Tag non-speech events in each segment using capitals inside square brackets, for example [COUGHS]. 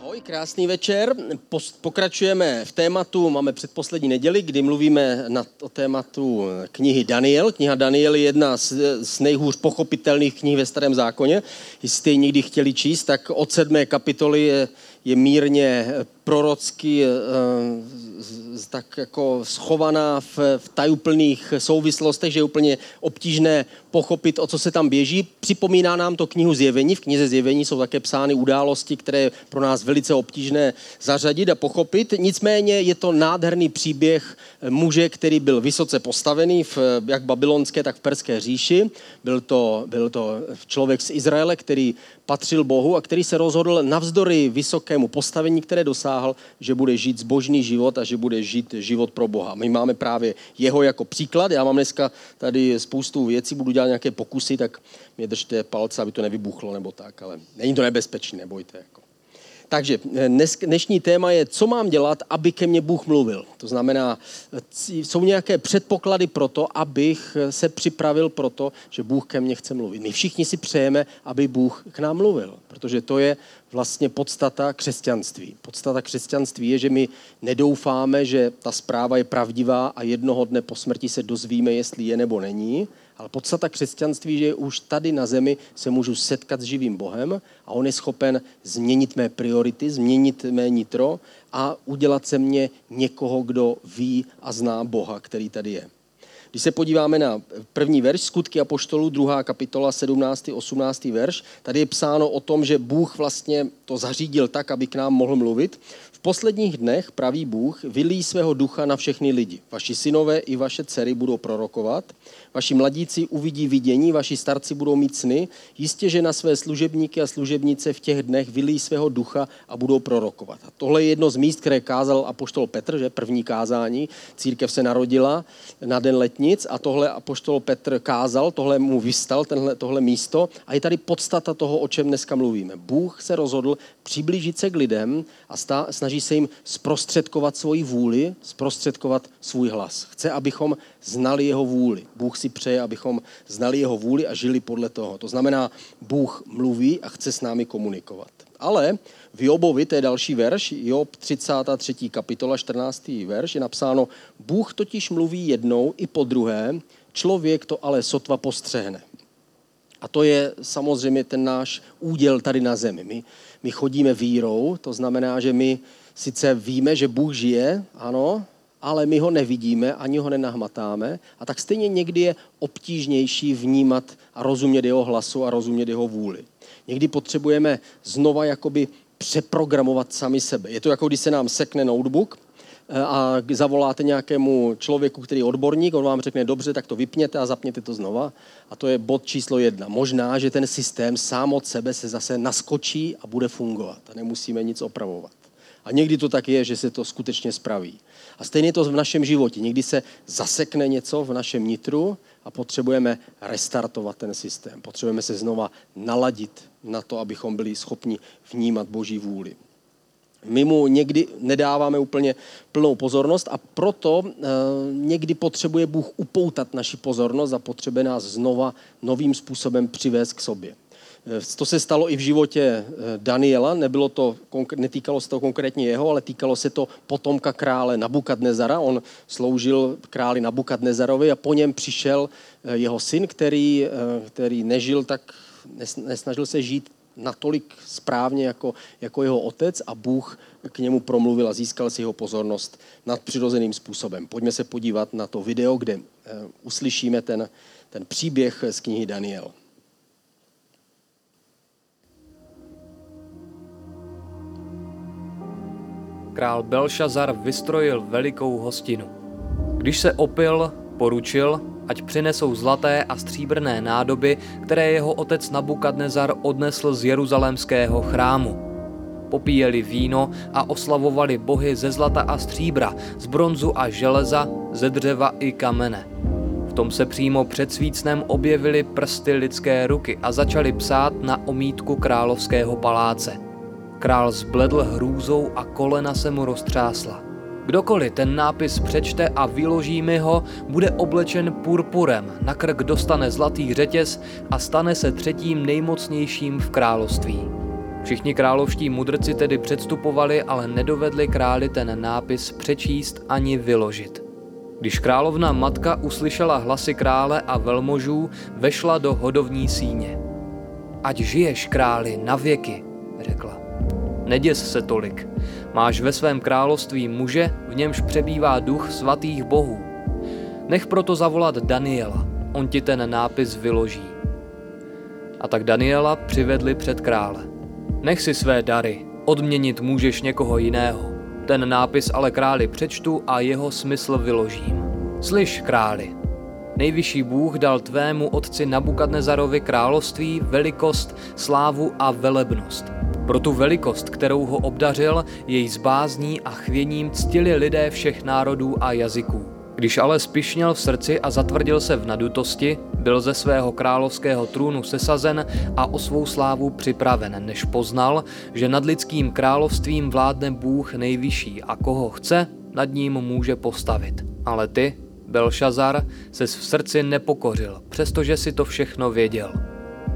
Ahoj, krásný večer. Pokračujeme v tématu, máme předposlední neděli, kdy mluvíme na, o tématu knihy Daniel. Kniha Daniel je jedna z, z nejhůř pochopitelných knih ve Starém zákoně. Jestli ji někdy chtěli číst, tak od sedmé kapitoly je, je mírně prorocky tak jako schovaná v, v tajuplných souvislostech, že je úplně obtížné pochopit, o co se tam běží. Připomíná nám to knihu Zjevení. V knize Zjevení jsou také psány události, které je pro nás velice obtížné zařadit a pochopit. Nicméně je to nádherný příběh muže, který byl vysoce postavený v jak babylonské, tak v perské říši. Byl to, byl to člověk z Izraele, který patřil Bohu a který se rozhodl navzdory vysokému postavení, které dosáhl, že bude žít zbožný život a že bude žít život pro Boha. My máme právě jeho jako příklad. Já mám dneska tady spoustu věcí, budu dělat nějaké pokusy, tak mě držte palce, aby to nevybuchlo nebo tak, ale není to nebezpečné, nebojte. Jako. Takže eh, dnes, dnešní téma je, co mám dělat, aby ke mně Bůh mluvil. To znamená, jsou nějaké předpoklady pro to, abych se připravil pro to, že Bůh ke mně chce mluvit. My všichni si přejeme, aby Bůh k nám mluvil, protože to je vlastně podstata křesťanství. Podstata křesťanství je, že my nedoufáme, že ta zpráva je pravdivá a jednoho dne po smrti se dozvíme, jestli je nebo není, ale podstata křesťanství, že už tady na zemi se můžu setkat s živým Bohem a on je schopen změnit mé priority, změnit mé nitro a udělat se mě někoho, kdo ví a zná Boha, který tady je. Když se podíváme na první verš, skutky apoštolů, druhá kapitola, 17. 18. verš, tady je psáno o tom, že Bůh vlastně to zařídil tak, aby k nám mohl mluvit posledních dnech, pravý Bůh, vylí svého ducha na všechny lidi. Vaši synové i vaše dcery budou prorokovat, vaši mladíci uvidí vidění, vaši starci budou mít sny. Jistě, že na své služebníky a služebnice v těch dnech vylí svého ducha a budou prorokovat. A tohle je jedno z míst, které kázal apoštol Petr, že první kázání. Církev se narodila na den letnic a tohle apoštol Petr kázal, tohle mu vystal, tenhle, tohle místo. A je tady podstata toho, o čem dneska mluvíme. Bůh se rozhodl přiblížit se k lidem a stá, snaží se jim zprostředkovat svoji vůli, zprostředkovat svůj hlas. Chce, abychom znali jeho vůli. Bůh si přeje, abychom znali jeho vůli a žili podle toho. To znamená, Bůh mluví a chce s námi komunikovat. Ale v Jobovi, to je další verš, Job 33. kapitola, 14. verš, je napsáno, Bůh totiž mluví jednou i po druhé, člověk to ale sotva postřehne. A to je samozřejmě ten náš úděl tady na zemi. My, my chodíme vírou, to znamená, že my sice víme, že Bůh žije, ano, ale my ho nevidíme, ani ho nenahmatáme. A tak stejně někdy je obtížnější vnímat a rozumět jeho hlasu a rozumět jeho vůli. Někdy potřebujeme znova jakoby přeprogramovat sami sebe. Je to jako když se nám sekne notebook a zavoláte nějakému člověku, který je odborník, on vám řekne, dobře, tak to vypněte a zapněte to znova. A to je bod číslo jedna. Možná, že ten systém sám od sebe se zase naskočí a bude fungovat a nemusíme nic opravovat. A někdy to tak je, že se to skutečně spraví. A stejně to v našem životě. Někdy se zasekne něco v našem nitru a potřebujeme restartovat ten systém. Potřebujeme se znova naladit na to, abychom byli schopni vnímat Boží vůli. My mu někdy nedáváme úplně plnou pozornost a proto e, někdy potřebuje Bůh upoutat naši pozornost a potřebuje nás znova novým způsobem přivést k sobě. Eh, to se stalo i v životě eh, Daniela, nebylo to, netýkalo se to konkrétně jeho, ale týkalo se to potomka krále Nabukadnezara. On sloužil králi Nabukadnezarovi a po něm přišel eh, jeho syn, který, který nežil tak, nesnažil se žít natolik správně jako, jako jeho otec a Bůh k němu promluvil a získal si jeho pozornost nadpřirozeným způsobem. Pojďme se podívat na to video, kde uslyšíme ten, ten příběh z knihy Daniel. Král Belšazar vystrojil velikou hostinu. Když se opil, poručil, ať přinesou zlaté a stříbrné nádoby, které jeho otec Nabukadnezar odnesl z jeruzalémského chrámu. Popíjeli víno a oslavovali bohy ze zlata a stříbra, z bronzu a železa, ze dřeva i kamene. V tom se přímo před svícnem objevily prsty lidské ruky a začali psát na omítku královského paláce – Král zbledl hrůzou a kolena se mu roztřásla. Kdokoliv ten nápis přečte a vyloží mi ho, bude oblečen purpurem, na krk dostane zlatý řetěz a stane se třetím nejmocnějším v království. Všichni královští mudrci tedy předstupovali, ale nedovedli králi ten nápis přečíst ani vyložit. Když královna matka uslyšela hlasy krále a velmožů, vešla do hodovní síně. Ať žiješ, králi, na věky, řekla. Neděs se tolik. Máš ve svém království muže, v němž přebývá duch svatých bohů. Nech proto zavolat Daniela, on ti ten nápis vyloží. A tak Daniela přivedli před krále. Nech si své dary, odměnit můžeš někoho jiného. Ten nápis ale králi přečtu a jeho smysl vyložím. Slyš, králi, nejvyšší Bůh dal tvému otci Nabukadnezarovi království, velikost, slávu a velebnost. Pro tu velikost, kterou ho obdařil, jej zbázní a chvěním ctili lidé všech národů a jazyků. Když ale spišněl v srdci a zatvrdil se v nadutosti, byl ze svého královského trůnu sesazen a o svou slávu připraven, než poznal, že nad lidským královstvím vládne Bůh nejvyšší a koho chce, nad ním může postavit. Ale ty, Belšazar, se v srdci nepokořil, přestože si to všechno věděl.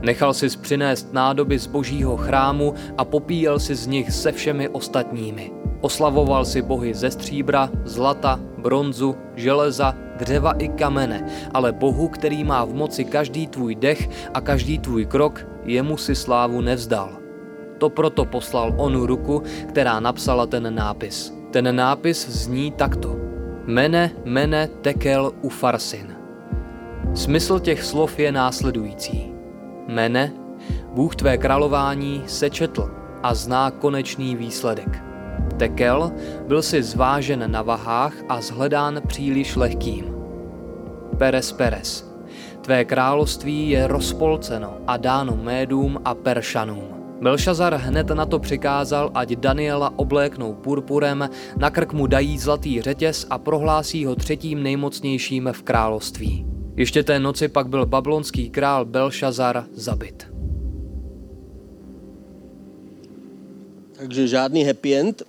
Nechal si přinést nádoby z božího chrámu a popíjel si z nich se všemi ostatními. Oslavoval si bohy ze stříbra, zlata, bronzu, železa, dřeva i kamene, ale Bohu, který má v moci každý tvůj dech a každý tvůj krok, jemu si slávu nevzdal. To proto poslal onu ruku, která napsala ten nápis. Ten nápis zní takto. Mene, mene, tekel, ufarsin. Smysl těch slov je následující. Mene, Bůh tvé králování sečetl a zná konečný výsledek. Tekel byl si zvážen na vahách a zhledán příliš lehkým. Peres Peres, tvé království je rozpolceno a dáno médům a peršanům. Belšazar hned na to přikázal, ať Daniela obléknou purpurem, na krk mu dají zlatý řetěz a prohlásí ho třetím nejmocnějším v království. Ještě té noci pak byl babylonský král Belšazar zabit. Takže žádný happy end.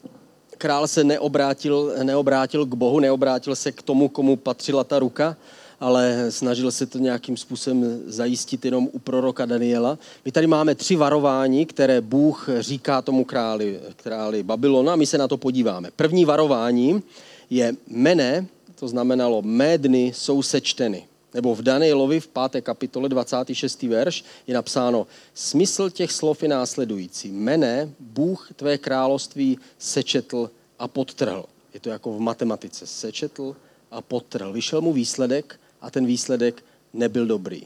Král se neobrátil, neobrátil k Bohu, neobrátil se k tomu, komu patřila ta ruka, ale snažil se to nějakým způsobem zajistit jenom u proroka Daniela. My tady máme tři varování, které Bůh říká tomu králi, králi Babylona. My se na to podíváme. První varování je mene, to znamenalo mé dny jsou sečteny. Nebo v Danielovi v 5. kapitole 26. verš je napsáno, smysl těch slov je následující. Mene, Bůh tvé království sečetl a podtrhl. Je to jako v matematice. Sečetl a podtrhl. Vyšel mu výsledek a ten výsledek nebyl dobrý.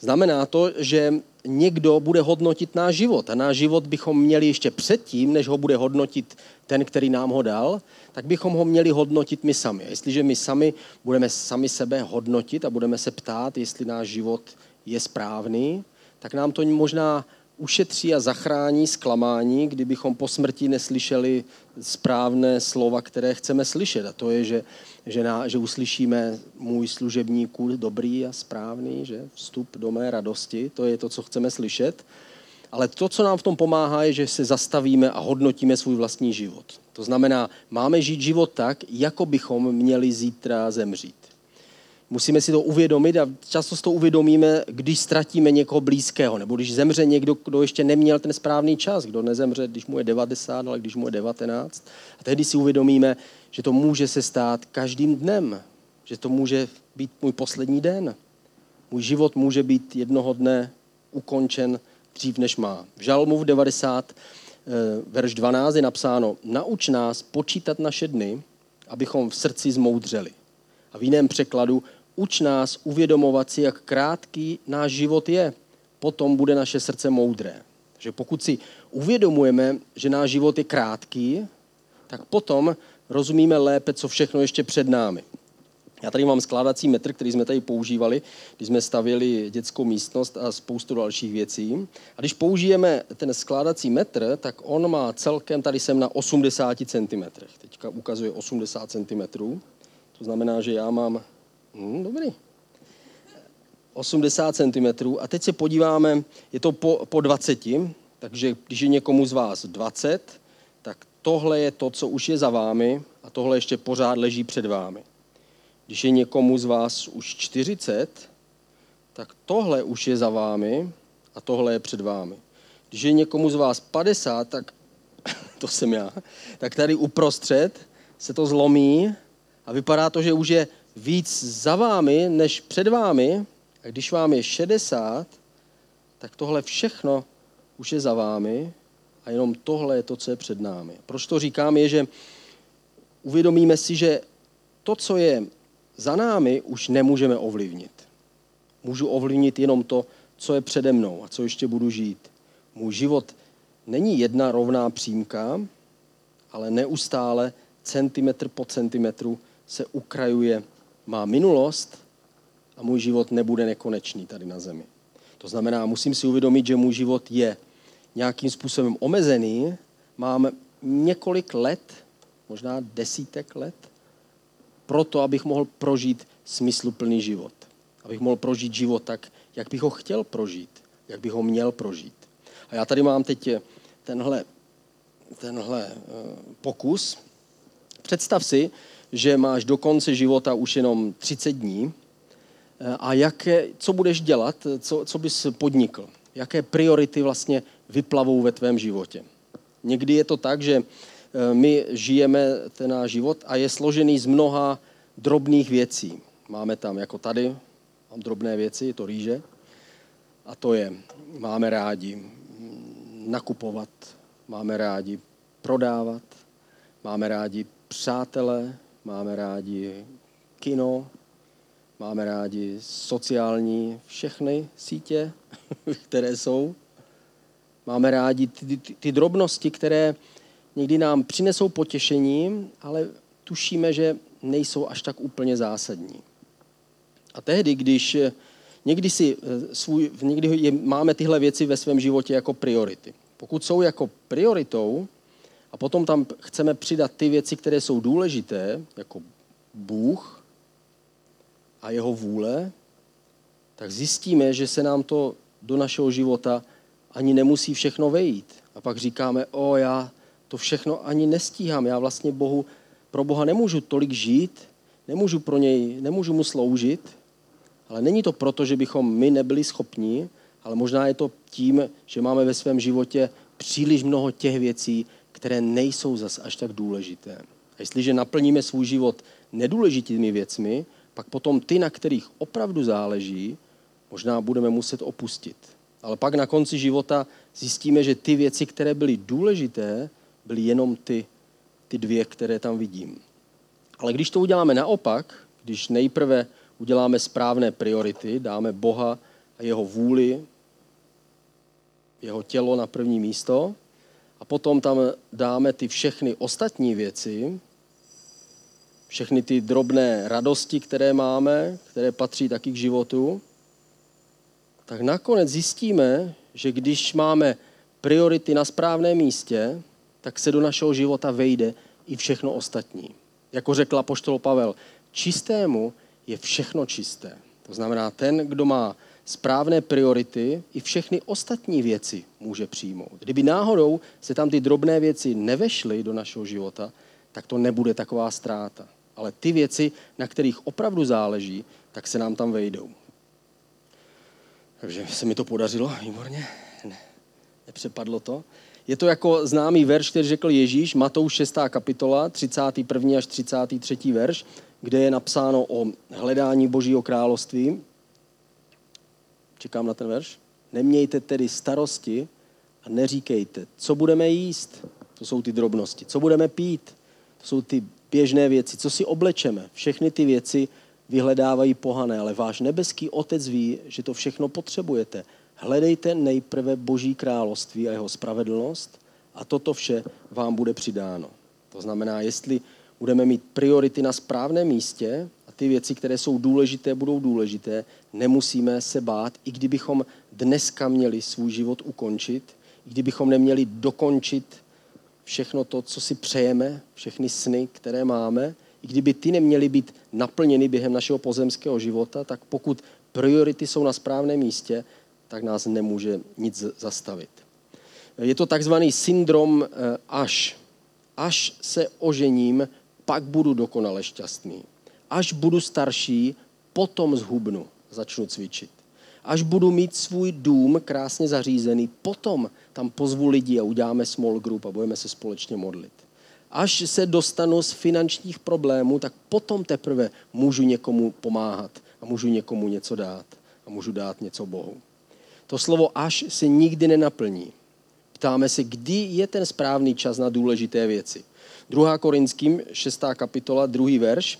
Znamená to, že někdo bude hodnotit náš život a náš život bychom měli ještě předtím, než ho bude hodnotit ten, který nám ho dal, tak bychom ho měli hodnotit my sami. A jestliže my sami budeme sami sebe hodnotit a budeme se ptát, jestli náš život je správný, tak nám to možná ušetří a zachrání zklamání, kdybychom po smrti neslyšeli správné slova, které chceme slyšet. A to je, že, že, na, že uslyšíme můj služebníku dobrý a správný, že vstup do mé radosti, to je to, co chceme slyšet. Ale to, co nám v tom pomáhá, je, že se zastavíme a hodnotíme svůj vlastní život. To znamená, máme žít život tak, jako bychom měli zítra zemřít. Musíme si to uvědomit a často si to uvědomíme, když ztratíme někoho blízkého, nebo když zemře někdo, kdo ještě neměl ten správný čas, kdo nezemře, když mu je 90, ale když mu je 19. A tehdy si uvědomíme, že to může se stát každým dnem, že to může být můj poslední den. Můj život může být jednoho dne ukončen dřív, než má. V Žalmu v 90, eh, verš 12 je napsáno, nauč nás počítat naše dny, abychom v srdci zmoudřeli. A v jiném překladu, uč nás uvědomovat si, jak krátký náš život je. Potom bude naše srdce moudré. Takže pokud si uvědomujeme, že náš život je krátký, tak potom rozumíme lépe, co všechno ještě před námi. Já tady mám skládací metr, který jsme tady používali, když jsme stavěli dětskou místnost a spoustu dalších věcí. A když použijeme ten skládací metr, tak on má celkem, tady jsem na 80 cm. Teďka ukazuje 80 cm. To znamená, že já mám, hm, dobrý, 80 cm. A teď se podíváme, je to po, po 20, takže když je někomu z vás 20, tak tohle je to, co už je za vámi a tohle ještě pořád leží před vámi. Když je někomu z vás už 40, tak tohle už je za vámi a tohle je před vámi. Když je někomu z vás 50, tak [COUGHS] to jsem já, tak tady uprostřed se to zlomí a vypadá to, že už je víc za vámi, než před vámi. A když vám je 60, tak tohle všechno už je za vámi a jenom tohle je to, co je před námi. Proč to říkám, je, že uvědomíme si, že to, co je za námi, už nemůžeme ovlivnit. Můžu ovlivnit jenom to, co je přede mnou a co ještě budu žít. Můj život není jedna rovná přímka, ale neustále centimetr po centimetru se ukrajuje má minulost a můj život nebude nekonečný tady na zemi. To znamená, musím si uvědomit, že můj život je nějakým způsobem omezený. Mám několik let, možná desítek let, proto, abych mohl prožít smysluplný život. Abych mohl prožít život tak, jak bych ho chtěl prožít, jak bych ho měl prožít. A já tady mám teď tenhle, tenhle eh, pokus. Představ si, že máš do konce života už jenom 30 dní eh, a jaké, co budeš dělat, co, co bys podnikl, jaké priority vlastně vyplavou ve tvém životě. Někdy je to tak, že eh, my žijeme ten náš život a je složený z mnoha drobných věcí. Máme tam, jako tady, mám drobné věci, je to rýže, a to je, máme rádi nakupovat, máme rádi prodávat, máme rádi přátelé, máme rádi kino, máme rádi sociální všechny sítě, [LAUGHS] které jsou. Máme rádi ty, ty, ty drobnosti, které někdy nám přinesou potěšení, ale tušíme, že nejsou až tak úplně zásadní. A tehdy, když někdy, si eh, svůj, někdy je, máme tyhle věci ve svém životě jako priority. Pokud jsou jako prioritou, a potom tam chceme přidat ty věci, které jsou důležité, jako Bůh a jeho vůle, tak zjistíme, že se nám to do našeho života ani nemusí všechno vejít. A pak říkáme, o já to všechno ani nestíhám, já vlastně Bohu, pro Boha nemůžu tolik žít, nemůžu pro něj, nemůžu mu sloužit, ale není to proto, že bychom my nebyli schopni, ale možná je to tím, že máme ve svém životě příliš mnoho těch věcí, které nejsou zas až tak důležité. A jestliže naplníme svůj život nedůležitými věcmi, pak potom ty, na kterých opravdu záleží, možná budeme muset opustit. Ale pak na konci života zjistíme, že ty věci, které byly důležité, byly jenom ty, ty dvě, které tam vidím. Ale když to uděláme naopak, když nejprve uděláme správné priority, dáme Boha a jeho vůli, jeho tělo na první místo, a potom tam dáme ty všechny ostatní věci, všechny ty drobné radosti, které máme, které patří taky k životu, tak nakonec zjistíme, že když máme priority na správném místě, tak se do našeho života vejde i všechno ostatní. Jako řekla poštol Pavel, čistému je všechno čisté. To znamená, ten, kdo má správné priority, i všechny ostatní věci může přijmout. Kdyby náhodou se tam ty drobné věci nevešly do našeho života, tak to nebude taková ztráta. Ale ty věci, na kterých opravdu záleží, tak se nám tam vejdou. Takže se mi to podařilo, výborně. Ne, nepřepadlo to. Je to jako známý verš, který řekl Ježíš, Matouš 6. kapitola, 31. až 33. verš, kde je napsáno o hledání Božího království. Čekám na ten verš. Nemějte tedy starosti a neříkejte, co budeme jíst. To jsou ty drobnosti. Co budeme pít. To jsou ty běžné věci. Co si oblečeme. Všechny ty věci vyhledávají pohané, ale váš nebeský otec ví, že to všechno potřebujete. Hledejte nejprve Boží království a jeho spravedlnost a toto vše vám bude přidáno. To znamená, jestli budeme mít priority na správném místě, ty věci, které jsou důležité, budou důležité. Nemusíme se bát, i kdybychom dneska měli svůj život ukončit, i kdybychom neměli dokončit všechno to, co si přejeme, všechny sny, které máme, i kdyby ty neměly být naplněny během našeho pozemského života, tak pokud priority jsou na správném místě, tak nás nemůže nic zastavit. Je to takzvaný syndrom eh, až. Až se ožením, pak budu dokonale šťastný až budu starší, potom zhubnu, začnu cvičit. Až budu mít svůj dům krásně zařízený, potom tam pozvu lidi a uděláme small group a budeme se společně modlit. Až se dostanu z finančních problémů, tak potom teprve můžu někomu pomáhat a můžu někomu něco dát a můžu dát něco Bohu. To slovo až se nikdy nenaplní. Ptáme se, kdy je ten správný čas na důležité věci. 2. Korinským, 6. kapitola, druhý verš,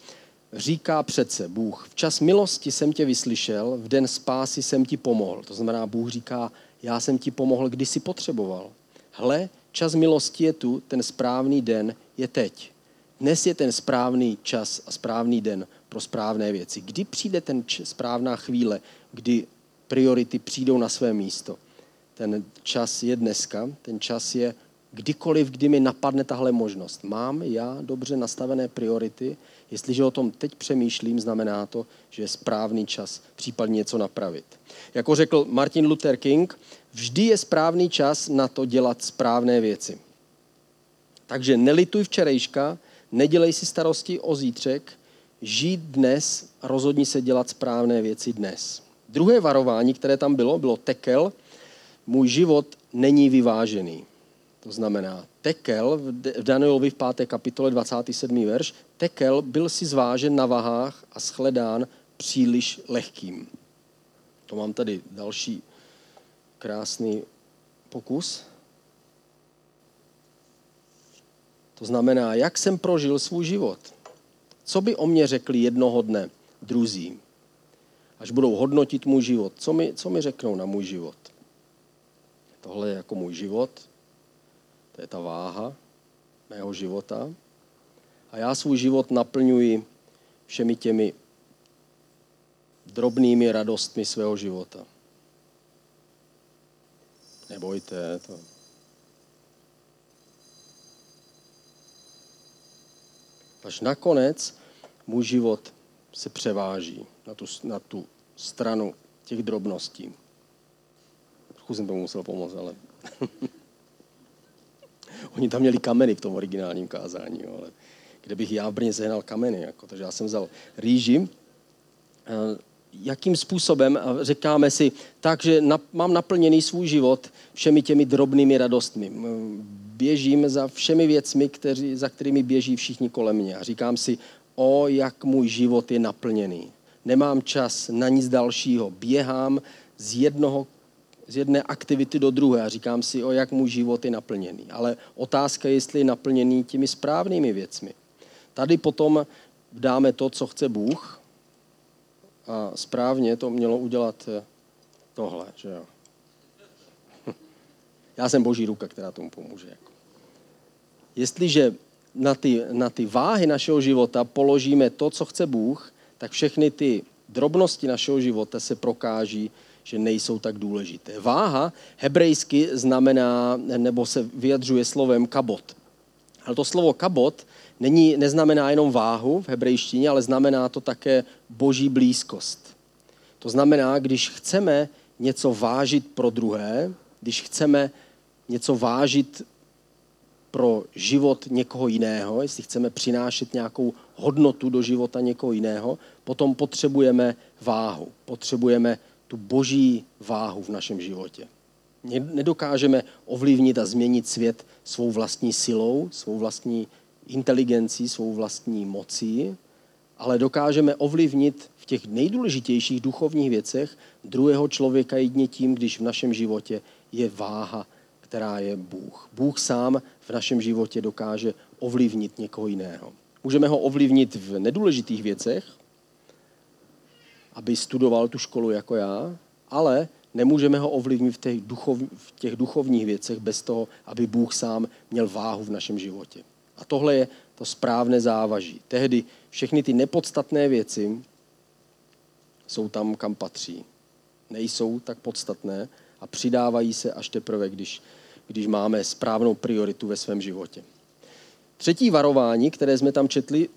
říká přece Bůh, v čas milosti jsem tě vyslyšel, v den spásy jsem ti pomohl. To znamená, Bůh říká, já jsem ti pomohl, kdy jsi potřeboval. Hle, čas milosti je tu, ten správný den je teď. Dnes je ten správný čas a správný den pro správné věci. Kdy přijde ten správná chvíle, kdy priority přijdou na své místo? Ten čas je dneska, ten čas je kdykoliv, kdy mi napadne tahle možnost. Mám já dobře nastavené priority? Jestliže o tom teď přemýšlím, znamená to, že je správný čas případně něco napravit. Jako řekl Martin Luther King, vždy je správný čas na to dělat správné věci. Takže nelituj včerejška, nedělej si starosti o zítřek, žít dnes a rozhodni se dělat správné věci dnes. Druhé varování, které tam bylo, bylo tekel, můj život není vyvážený. To znamená, Tekel v Danielovi v 5. kapitole 27. verš, Tekel byl si zvážen na vahách a shledán příliš lehkým. To mám tady další krásný pokus. To znamená, jak jsem prožil svůj život. Co by o mě řekli jednoho dne druzí, až budou hodnotit můj život? Co mi, co mi řeknou na můj život? Tohle je jako můj život, to je ta váha mého života. A já svůj život naplňuji všemi těmi drobnými radostmi svého života. Nebojte, to. Až nakonec můj život se převáží na tu, na tu stranu těch drobností. Trochu jsem tomu musel pomoct, ale [LAUGHS] Oni tam měli kameny v tom originálním kázání, jo, ale kde bych já v Brně sehnal kameny. Jako, takže já jsem vzal rýži, jakým způsobem, říkáme si, takže na, mám naplněný svůj život všemi těmi drobnými radostmi. Běžím za všemi věcmi, kteří, za kterými běží všichni kolem mě. A říkám si, o, jak můj život je naplněný. Nemám čas na nic dalšího. Běhám z jednoho z jedné aktivity do druhé a říkám si, o jak můj život je naplněný. Ale otázka je, jestli je naplněný těmi správnými věcmi. Tady potom dáme to, co chce Bůh a správně to mělo udělat eh, tohle, že jo. [LAUGHS] Já jsem boží ruka, která tomu pomůže. Jako. Jestliže na ty, na ty váhy našeho života položíme to, co chce Bůh, tak všechny ty drobnosti našeho života se prokáží že nejsou tak důležité. Váha hebrejsky znamená, nebo se vyjadřuje slovem kabot. Ale to slovo kabot není, neznamená jenom váhu v hebrejštině, ale znamená to také boží blízkost. To znamená, když chceme něco vážit pro druhé, když chceme něco vážit pro život někoho jiného, jestli chceme přinášet nějakou hodnotu do života někoho jiného, potom potřebujeme váhu, potřebujeme tu boží váhu v našem životě. Nedokážeme ovlivnit a změnit svět svou vlastní silou, svou vlastní inteligencí, svou vlastní mocí, ale dokážeme ovlivnit v těch nejdůležitějších duchovních věcech druhého člověka jedně tím, když v našem životě je váha, která je Bůh. Bůh sám v našem životě dokáže ovlivnit někoho jiného. Můžeme ho ovlivnit v nedůležitých věcech, aby studoval tu školu jako já, ale nemůžeme ho ovlivnit v těch, duchov, v těch duchovních věcech bez toho, aby Bůh sám měl váhu v našem životě. A tohle je to správné závaží. Tehdy všechny ty nepodstatné věci jsou tam, kam patří. Nejsou tak podstatné a přidávají se až teprve, když, když máme správnou prioritu ve svém životě. Třetí varování, které jsme tam četli,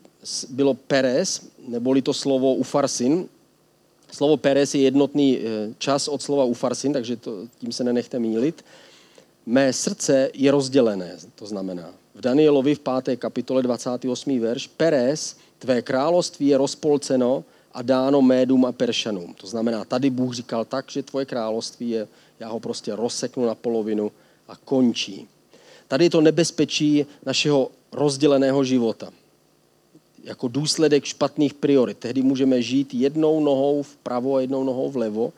bylo Perez, neboli to slovo ufarsin, Slovo Peres je jednotný eh, čas od slova ufarsin, takže to, tím se nenechte mílit. Mé srdce je rozdělené, to znamená. V Danielovi v 5. kapitole 28. verš Peres, tvé království je rozpolceno a dáno Médům a Peršanům. To znamená, tady Bůh říkal tak, že tvoje království je, já ho prostě rozseknu na polovinu a končí. Tady je to nebezpečí našeho rozděleného života. Jako důsledek špatných priorit. Tehdy můžeme žít jednou nohou vpravo a jednou nohou vlevo.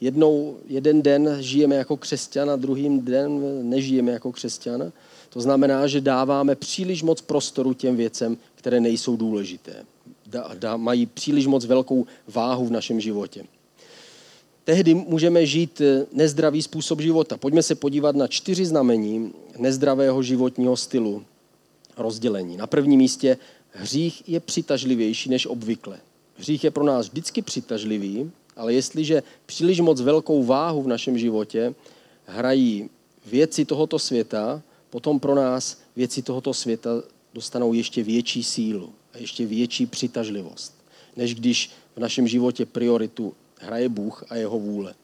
Jednou, jeden den žijeme jako křesťan a druhým den nežijeme jako křesťan. To znamená, že dáváme příliš moc prostoru těm věcem, které nejsou důležité. Da, da, mají příliš moc velkou váhu v našem životě. Tehdy můžeme žít nezdravý způsob života. Pojďme se podívat na čtyři znamení nezdravého životního stylu rozdělení. Na prvním místě hřích je přitažlivější než obvykle. Hřích je pro nás vždycky přitažlivý, ale jestliže příliš moc velkou váhu v našem životě hrají věci tohoto světa, potom pro nás věci tohoto světa dostanou ještě větší sílu a ještě větší přitažlivost, než když v našem životě prioritu hraje Bůh a jeho vůle.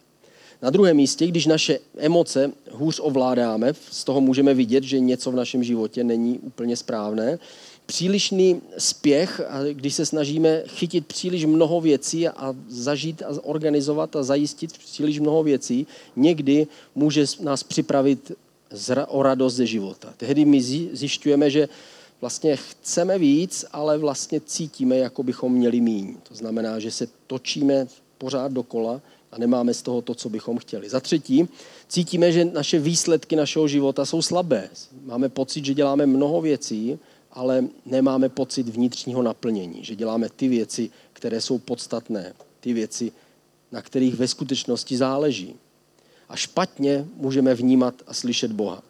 Na druhém místě, když naše emoce hůř ovládáme, z toho můžeme vidět, že něco v našem životě není úplně správné. Přílišný spěch, když se snažíme chytit příliš mnoho věcí a zažít a organizovat a zajistit příliš mnoho věcí, někdy může nás připravit o radost ze života. Tehdy my zjišťujeme, že vlastně chceme víc, ale vlastně cítíme, jako bychom měli míň. To znamená, že se točíme pořád dokola a nemáme z toho to, co bychom chtěli. Za třetí, cítíme, že naše výsledky našeho života jsou slabé. Máme pocit, že děláme mnoho věcí, ale nemáme pocit vnitřního naplnění, že děláme ty věci, které jsou podstatné, ty věci, na kterých ve skutečnosti záleží. A špatně můžeme vnímat a slyšet Boha.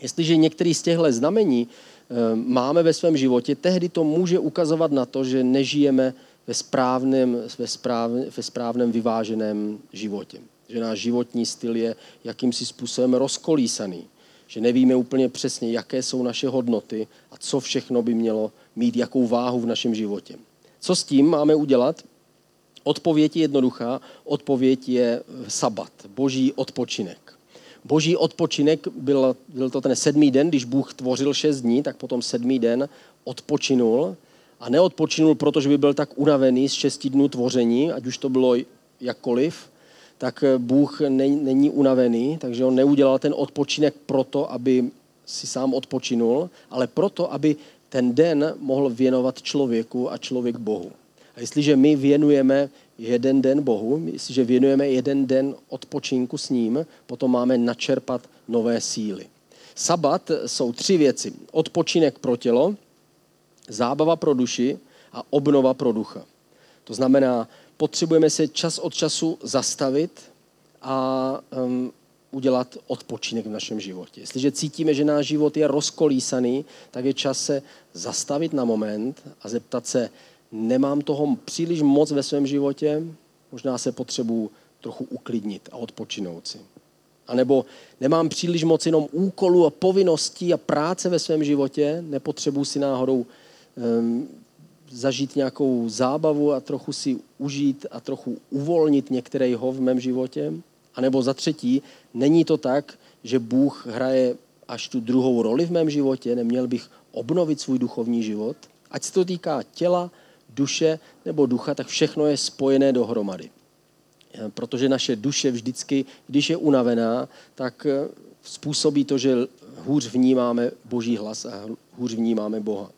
Jestliže některý z těchto znamení eh, máme ve svém životě, tehdy to může ukazovat na to, že nežijeme ve správném, ve, správném, ve správném vyváženém životě. Že náš životní styl je jakýmsi způsobem rozkolísaný. Že nevíme úplně přesně, jaké jsou naše hodnoty a co všechno by mělo mít, jakou váhu v našem životě. Co s tím máme udělat? Odpověď je jednoduchá. Odpověď je sabat, boží odpočinek. Boží odpočinek byl, byl to ten sedmý den, když Bůh tvořil šest dní, tak potom sedmý den odpočinul a neodpočinul, protože by byl tak unavený z šesti dnů tvoření, ať už to bylo jakkoliv, tak Bůh není unavený, takže on neudělal ten odpočinek proto, aby si sám odpočinul, ale proto, aby ten den mohl věnovat člověku a člověk Bohu. A jestliže my věnujeme jeden den Bohu, jestliže věnujeme jeden den odpočinku s ním, potom máme načerpat nové síly. Sabat jsou tři věci. Odpočinek pro tělo, zábava pro duši a obnova pro ducha. To znamená, potřebujeme se čas od času zastavit a um, udělat odpočinek v našem životě. Jestliže cítíme, že náš život je rozkolísaný, tak je čas se zastavit na moment a zeptat se, nemám toho příliš moc ve svém životě, možná se potřebuji trochu uklidnit a odpočinout si. A nebo nemám příliš moc jenom úkolů a povinností a práce ve svém životě, nepotřebuji si náhodou um, zažít nějakou zábavu a trochu si užít a trochu uvolnit některého v mém životě. A nebo za třetí, není to tak, že Bůh hraje až tu druhou roli v mém životě, neměl bych obnovit svůj duchovní život, ať se to týká těla, duše nebo ducha, tak všechno je spojené dohromady. Protože naše duše vždycky, když je unavená, tak eh, způsobí to, že hůř vnímáme Boží hlas a hůř vnímáme Boha.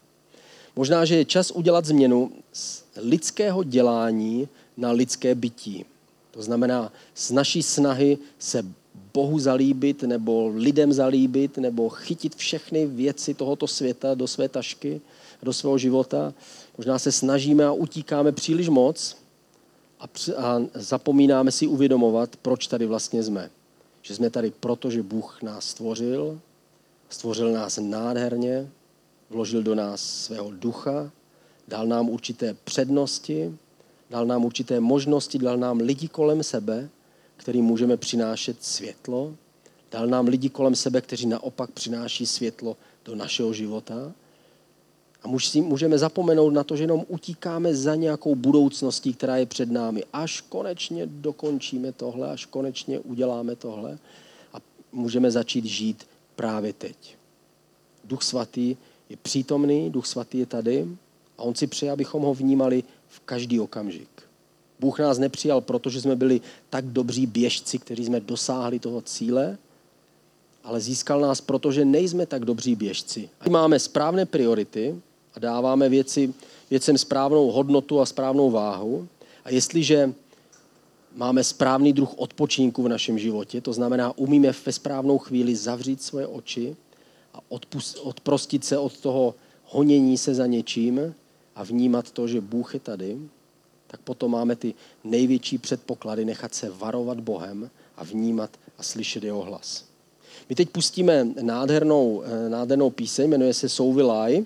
Možná, že je čas udělat změnu z lidského dělání na lidské bytí. To znamená z naší snahy se Bohu zalíbit nebo lidem zalíbit nebo chytit všechny věci tohoto světa do své tašky, do svého života. Možná se snažíme a utíkáme příliš moc a, a zapomínáme si uvědomovat, proč tady vlastně jsme. Že jsme tady proto, že Bůh nás stvořil, stvořil nás nádherně, vložil do nás svého ducha, dal nám určité přednosti, dal nám určité možnosti, dal nám lidi kolem sebe, kterým můžeme přinášet světlo, dal nám lidi kolem sebe, kteří naopak přináší světlo do našeho života. A můžeme zapomenout na to, že jenom utíkáme za nějakou budoucností, která je před námi. Až konečně dokončíme tohle, až konečně uděláme tohle a můžeme začít žít právě teď. Duch svatý je přítomný, Duch svatý je tady a on si přeje, abychom ho vnímali v každý okamžik. Bůh nás nepřijal, protože jsme byli tak dobří běžci, kteří jsme dosáhli toho cíle, ale získal nás, protože nejsme tak dobří běžci. Máme správné priority a dáváme věci, věcem správnou hodnotu a správnou váhu. A jestliže máme správný druh odpočinku v našem životě, to znamená, umíme ve správnou chvíli zavřít svoje oči a odpust, odprostit se od toho honění se za něčím a vnímat to, že Bůh je tady, tak potom máme ty největší předpoklady nechat se varovat Bohem a vnímat a slyšet jeho hlas. My teď pustíme nádhernou, eh, nádhernou píseň, jmenuje se Souvilaj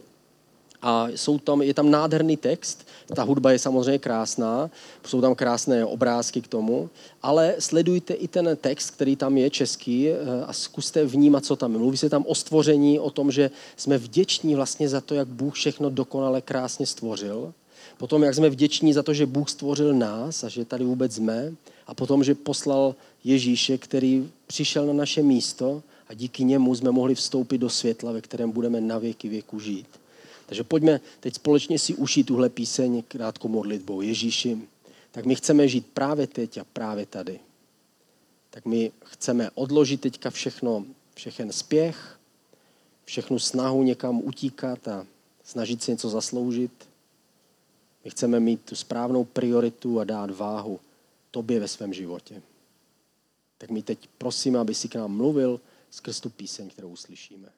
a jsou tam, je tam nádherný text, ta hudba je samozřejmě krásná, jsou tam krásné obrázky k tomu, ale sledujte i ten text, který tam je český eh, a zkuste vnímat, co tam je. Mluví se tam o stvoření, o tom, že jsme vděční vlastně za to, jak Bůh všechno dokonale krásně stvořil. Potom, jak jsme vděční za to, že Bůh stvořil nás a že tady vůbec jsme. A potom, že poslal Ježíše, který přišel na naše místo a díky němu jsme mohli vstoupit do světla, ve kterém budeme na věky věku žít. Takže pojďme teď společně si ušít tuhle píseň krátkou modlitbou Ježíši. Tak my chceme žít právě teď a právě tady. Tak my chceme odložit teďka všechno, všechen spěch, všechnu snahu někam utíkat a snažit se něco zasloužit. My chceme mít tu správnou prioritu a dát váhu tobě ve svém životě. Tak my teď prosíme, aby si k nám mluvil skrz tu píseň, kterou uslyšíme.